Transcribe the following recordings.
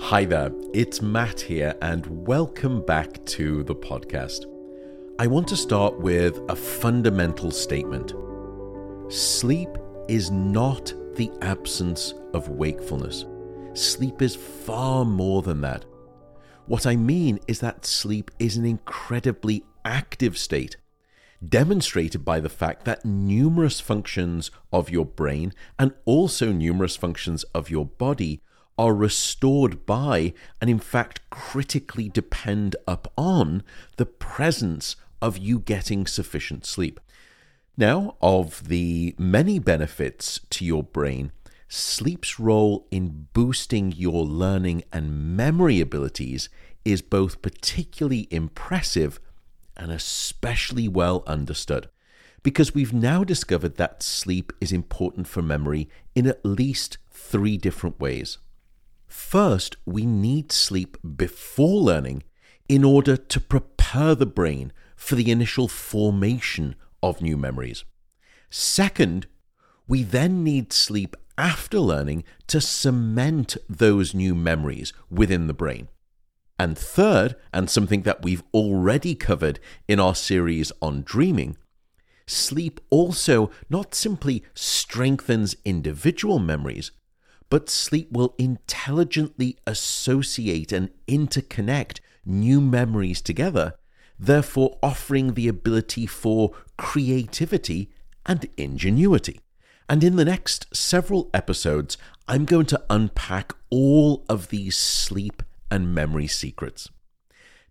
Hi there, it's Matt here, and welcome back to the podcast. I want to start with a fundamental statement Sleep is not the absence of wakefulness, sleep is far more than that. What I mean is that sleep is an incredibly active state, demonstrated by the fact that numerous functions of your brain and also numerous functions of your body are restored by and in fact critically depend upon the presence of you getting sufficient sleep. Now, of the many benefits to your brain, sleep's role in boosting your learning and memory abilities is both particularly impressive and especially well understood. Because we've now discovered that sleep is important for memory in at least three different ways. First, we need sleep before learning in order to prepare the brain for the initial formation of new memories. Second, we then need sleep after learning to cement those new memories within the brain. And third, and something that we've already covered in our series on dreaming, sleep also not simply strengthens individual memories, but sleep will intelligently associate and interconnect new memories together, therefore offering the ability for creativity and ingenuity. And in the next several episodes, I'm going to unpack all of these sleep and memory secrets.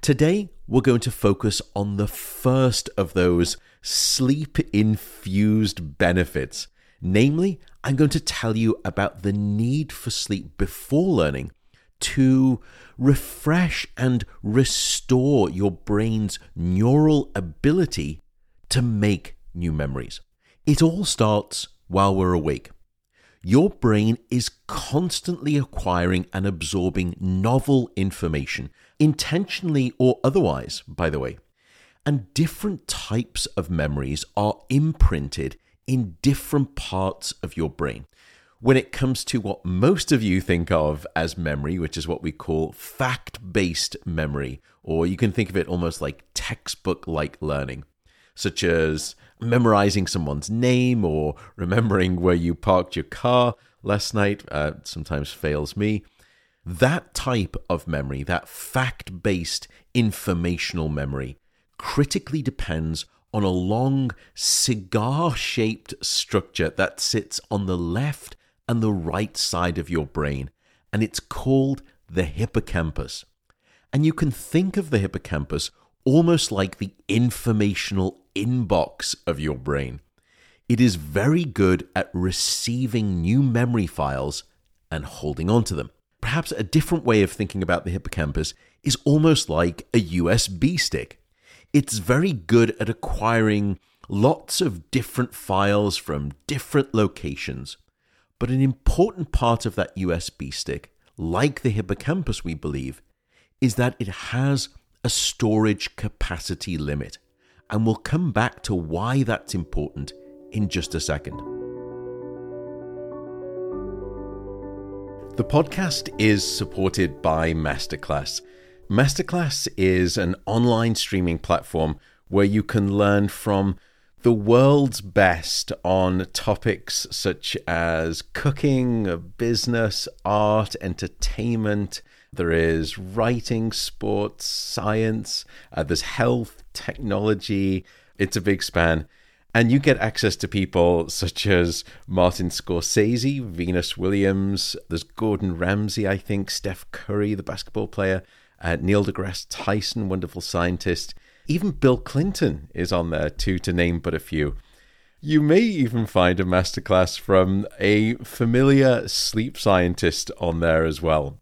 Today, we're going to focus on the first of those sleep infused benefits Namely, I'm going to tell you about the need for sleep before learning to refresh and restore your brain's neural ability to make new memories. It all starts while we're awake. Your brain is constantly acquiring and absorbing novel information, intentionally or otherwise, by the way. And different types of memories are imprinted in different parts of your brain. When it comes to what most of you think of as memory, which is what we call fact based memory, or you can think of it almost like textbook like learning, such as memorizing someone's name or remembering where you parked your car last night, uh, sometimes fails me. That type of memory, that fact based informational memory, critically depends on a long cigar shaped structure that sits on the left and the right side of your brain, and it's called the hippocampus. And you can think of the hippocampus almost like the informational inbox of your brain. It is very good at receiving new memory files and holding on to them. Perhaps a different way of thinking about the hippocampus is almost like a USB stick it's very good at acquiring lots of different files from different locations. But an important part of that USB stick, like the hippocampus, we believe, is that it has a storage capacity limit. And we'll come back to why that's important in just a second. The podcast is supported by Masterclass. Masterclass is an online streaming platform where you can learn from the world's best on topics such as cooking, business, art, entertainment. There is writing, sports, science, uh, there's health, technology. It's a big span. And you get access to people such as Martin Scorsese, Venus Williams, there's Gordon Ramsay, I think, Steph Curry, the basketball player uh, Neil deGrasse Tyson, wonderful scientist. Even Bill Clinton is on there too, to name but a few. You may even find a masterclass from a familiar sleep scientist on there as well.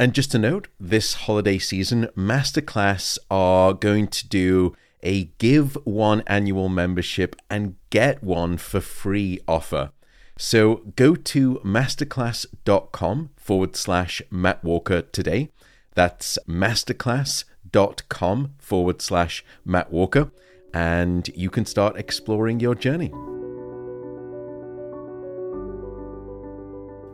And just a note, this holiday season, Masterclass are going to do a give one annual membership and get one for free offer. So go to masterclass.com forward slash Matt Walker today that's masterclass.com forward slash Matt Walker, and you can start exploring your journey.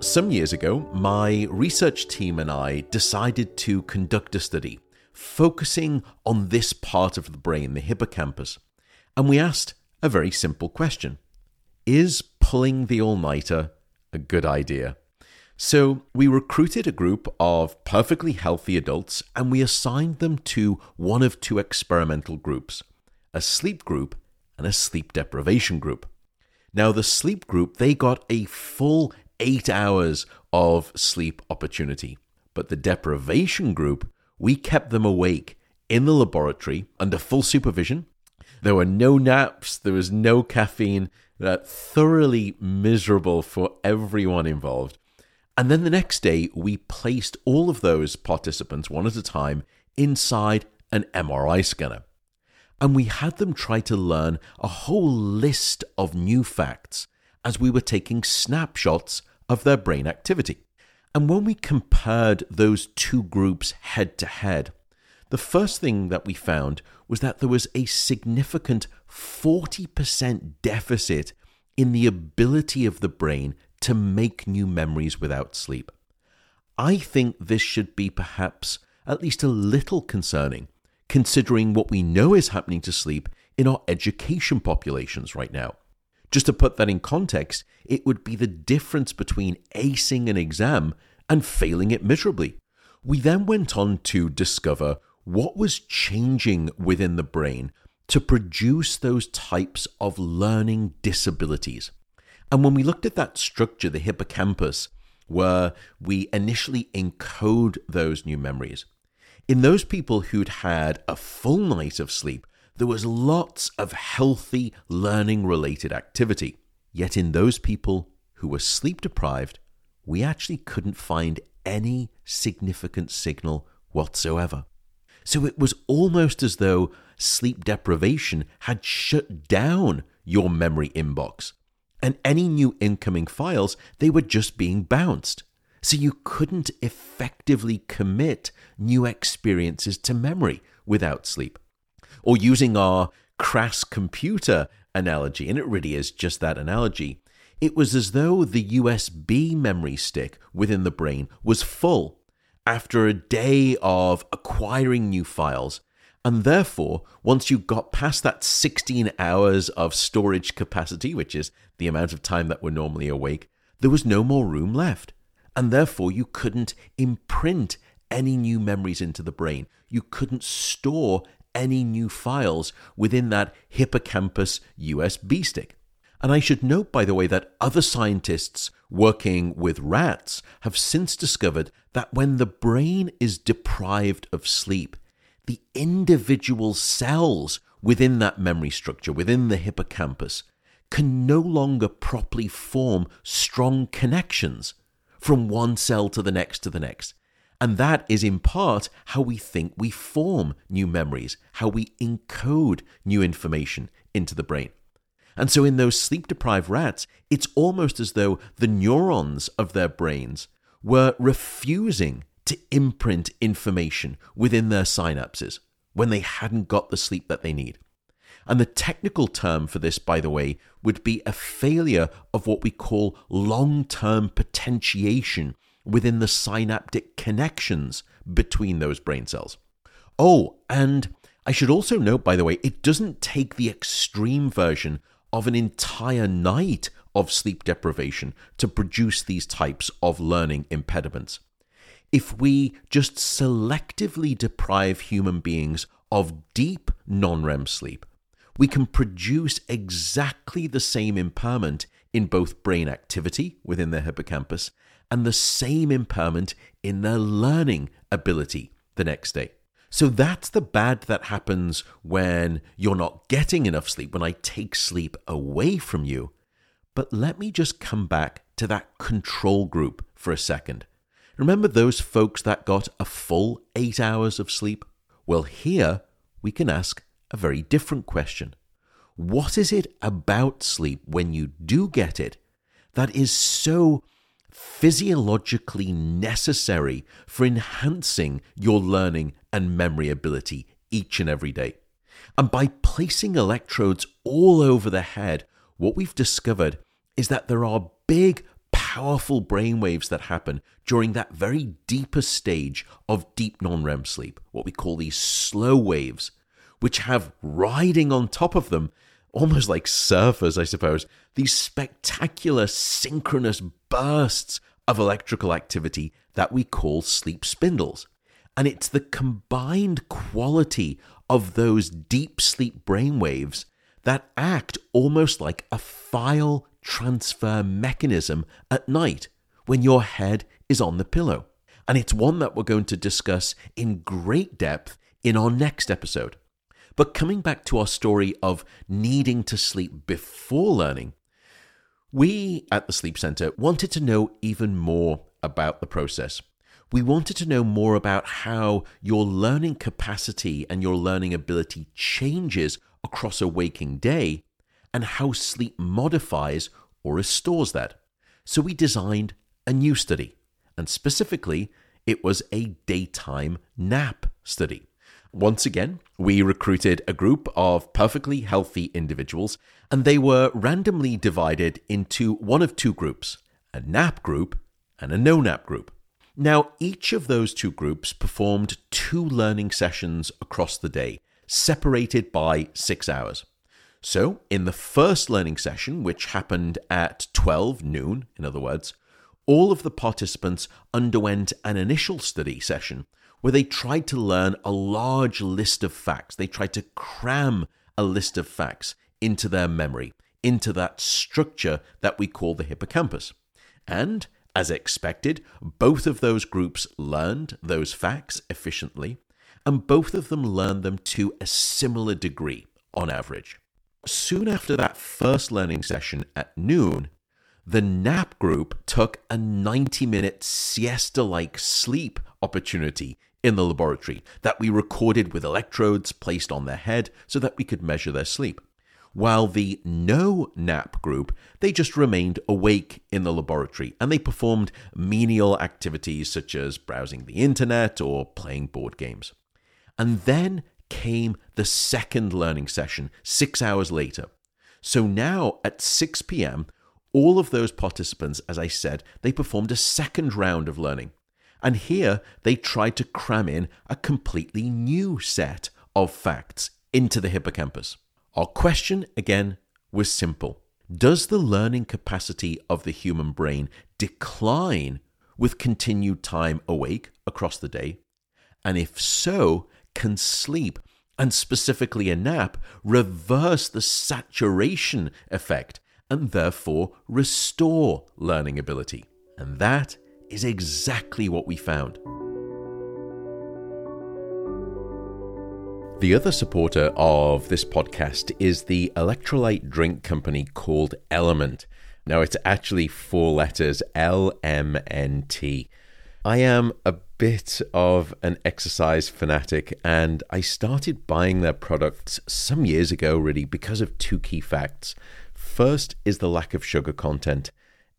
Some years ago, my research team and I decided to conduct a study focusing on this part of the brain, the hippocampus, and we asked a very simple question Is pulling the all nighter a good idea? So, we recruited a group of perfectly healthy adults and we assigned them to one of two experimental groups a sleep group and a sleep deprivation group. Now, the sleep group, they got a full eight hours of sleep opportunity. But the deprivation group, we kept them awake in the laboratory under full supervision. There were no naps, there was no caffeine, that thoroughly miserable for everyone involved. And then the next day, we placed all of those participants, one at a time, inside an MRI scanner. And we had them try to learn a whole list of new facts as we were taking snapshots of their brain activity. And when we compared those two groups head to head, the first thing that we found was that there was a significant 40% deficit in the ability of the brain to make new memories without sleep. I think this should be perhaps at least a little concerning, considering what we know is happening to sleep in our education populations right now. Just to put that in context, it would be the difference between acing an exam and failing it miserably. We then went on to discover what was changing within the brain to produce those types of learning disabilities. And when we looked at that structure, the hippocampus, where we initially encode those new memories, in those people who'd had a full night of sleep, there was lots of healthy learning related activity. Yet in those people who were sleep deprived, we actually couldn't find any significant signal whatsoever. So it was almost as though sleep deprivation had shut down your memory inbox and any new incoming files, they were just being bounced. So you couldn't effectively commit new experiences to memory without sleep. Or using our crass computer analogy, and it really is just that analogy, it was as though the USB memory stick within the brain was full after a day of acquiring new files and therefore, once you got past that 16 hours of storage capacity, which is the amount of time that we're normally awake, there was no more room left. And therefore, you couldn't imprint any new memories into the brain. You couldn't store any new files within that hippocampus USB stick. And I should note, by the way, that other scientists working with rats have since discovered that when the brain is deprived of sleep, the individual cells within that memory structure, within the hippocampus, can no longer properly form strong connections from one cell to the next to the next. And that is in part how we think we form new memories, how we encode new information into the brain. And so, in those sleep deprived rats, it's almost as though the neurons of their brains were refusing to imprint information within their synapses when they hadn't got the sleep that they need. And the technical term for this, by the way, would be a failure of what we call long term potentiation within the synaptic connections between those brain cells. Oh, and I should also note, by the way, it doesn't take the extreme version of an entire night of sleep deprivation to produce these types of learning impediments if we just selectively deprive human beings of deep non REM sleep, we can produce exactly the same impairment in both brain activity within the hippocampus and the same impairment in their learning ability the next day. So that's the bad that happens when you're not getting enough sleep, when I take sleep away from you. But let me just come back to that control group for a second. Remember those folks that got a full eight hours of sleep? Well, here we can ask a very different question. What is it about sleep when you do get it that is so physiologically necessary for enhancing your learning and memory ability each and every day? And by placing electrodes all over the head, what we've discovered is that there are big powerful brainwaves that happen during that very deepest stage of deep non REM sleep, what we call these slow waves, which have riding on top of them, almost like surfers, I suppose, these spectacular synchronous bursts of electrical activity that we call sleep spindles. And it's the combined quality of those deep sleep brainwaves that act almost like a file transfer mechanism at night when your head is on the pillow. And it's one that we're going to discuss in great depth in our next episode. But coming back to our story of needing to sleep before learning, we at the Sleep Center wanted to know even more about the process. We wanted to know more about how your learning capacity and your learning ability changes across a waking day and how sleep modifies or restores that. So we designed a new study, and specifically, it was a daytime nap study. Once again, we recruited a group of perfectly healthy individuals, and they were randomly divided into one of two groups a nap group and a no nap group. Now, each of those two groups performed two learning sessions across the day, separated by six hours. So, in the first learning session, which happened at 12 noon, in other words, all of the participants underwent an initial study session where they tried to learn a large list of facts. They tried to cram a list of facts into their memory, into that structure that we call the hippocampus. And, as expected, both of those groups learned those facts efficiently, and both of them learned them to a similar degree on average. Soon after that first learning session at noon, the nap group took a 90 minute siesta like sleep opportunity in the laboratory that we recorded with electrodes placed on their head so that we could measure their sleep. While the no nap group, they just remained awake in the laboratory and they performed menial activities such as browsing the internet or playing board games. And then came the second learning session six hours later. So now at 6 p.m., all of those participants, as I said, they performed a second round of learning. And here they tried to cram in a completely new set of facts into the hippocampus. Our question, again, was simple Does the learning capacity of the human brain decline with continued time awake across the day? And if so, can sleep, and specifically a nap, reverse the saturation effect and therefore restore learning ability. And that is exactly what we found. The other supporter of this podcast is the electrolyte drink company called Element. Now, it's actually four letters L M N T. I am a bit of an exercise fanatic and I started buying their products some years ago, really, because of two key facts. First is the lack of sugar content.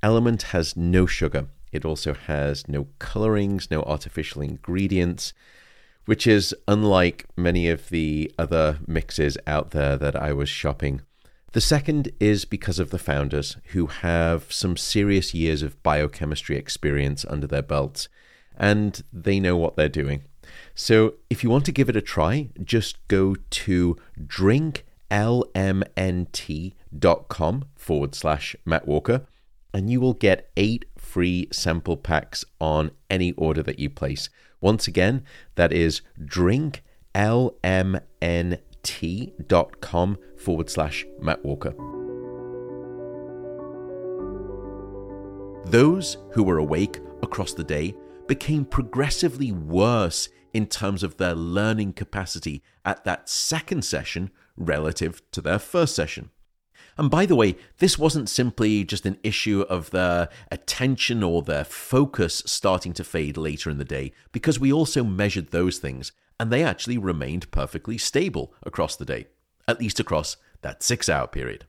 Element has no sugar, it also has no colorings, no artificial ingredients, which is unlike many of the other mixes out there that I was shopping. The second is because of the founders, who have some serious years of biochemistry experience under their belts, and they know what they're doing. So if you want to give it a try, just go to drinklmnt.com forward slash Matt Walker, and you will get eight free sample packs on any order that you place. Once again, that is drinklmnt.com t.com forward slash Matt Walker. Those who were awake across the day became progressively worse in terms of their learning capacity at that second session relative to their first session. And by the way, this wasn't simply just an issue of their attention or their focus starting to fade later in the day, because we also measured those things and they actually remained perfectly stable across the day, at least across that six hour period.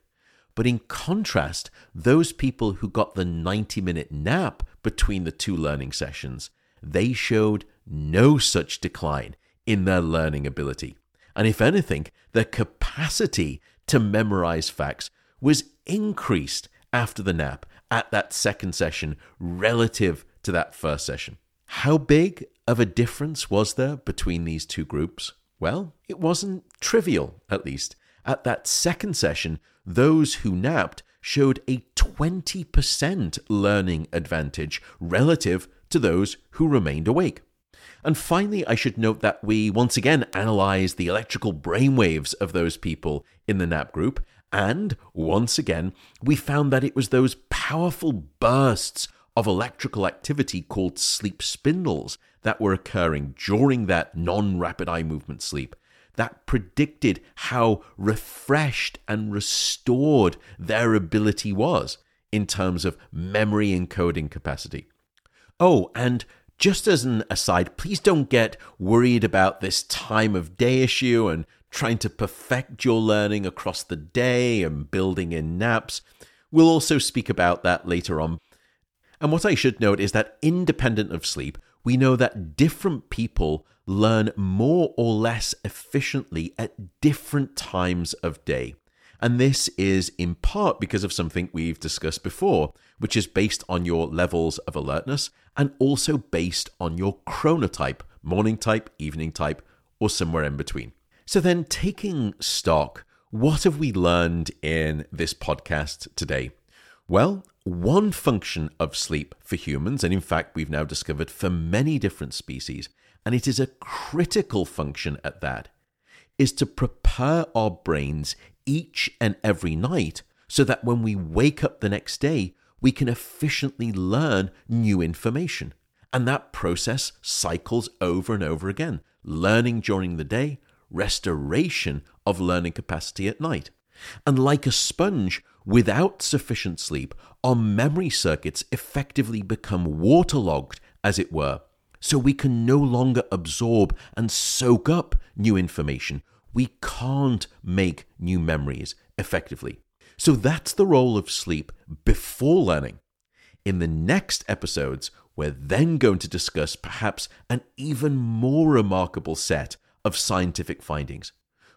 But in contrast, those people who got the 90 minute nap between the two learning sessions, they showed no such decline in their learning ability. And if anything, their capacity to memorize facts was increased after the nap at that second session relative to that first session. How big of a difference was there between these two groups? Well, it wasn't trivial, at least. At that second session, those who napped showed a 20% learning advantage relative to those who remained awake. And finally, I should note that we once again analyzed the electrical brainwaves of those people in the nap group, and once again, we found that it was those powerful bursts of electrical activity called sleep spindles that were occurring during that non rapid eye movement sleep that predicted how refreshed and restored their ability was in terms of memory encoding capacity. Oh, and just as an aside, please don't get worried about this time of day issue and trying to perfect your learning across the day and building in naps. We'll also speak about that later on. And what I should note is that independent of sleep, we know that different people learn more or less efficiently at different times of day. And this is in part because of something we've discussed before, which is based on your levels of alertness and also based on your chronotype, morning type, evening type, or somewhere in between. So, then taking stock, what have we learned in this podcast today? Well, one function of sleep for humans, and in fact, we've now discovered for many different species, and it is a critical function at that, is to prepare our brains each and every night so that when we wake up the next day, we can efficiently learn new information. And that process cycles over and over again learning during the day, restoration of learning capacity at night. And like a sponge, without sufficient sleep, our memory circuits effectively become waterlogged, as it were. So we can no longer absorb and soak up new information. We can't make new memories effectively. So that's the role of sleep before learning. In the next episodes, we're then going to discuss perhaps an even more remarkable set of scientific findings,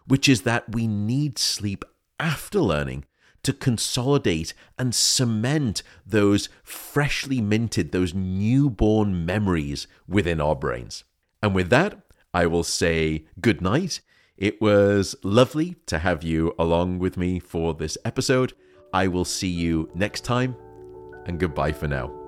which is that we need sleep after learning to consolidate and cement those freshly minted, those newborn memories within our brains. And with that, I will say good night it was lovely to have you along with me for this episode. I will see you next time, and goodbye for now.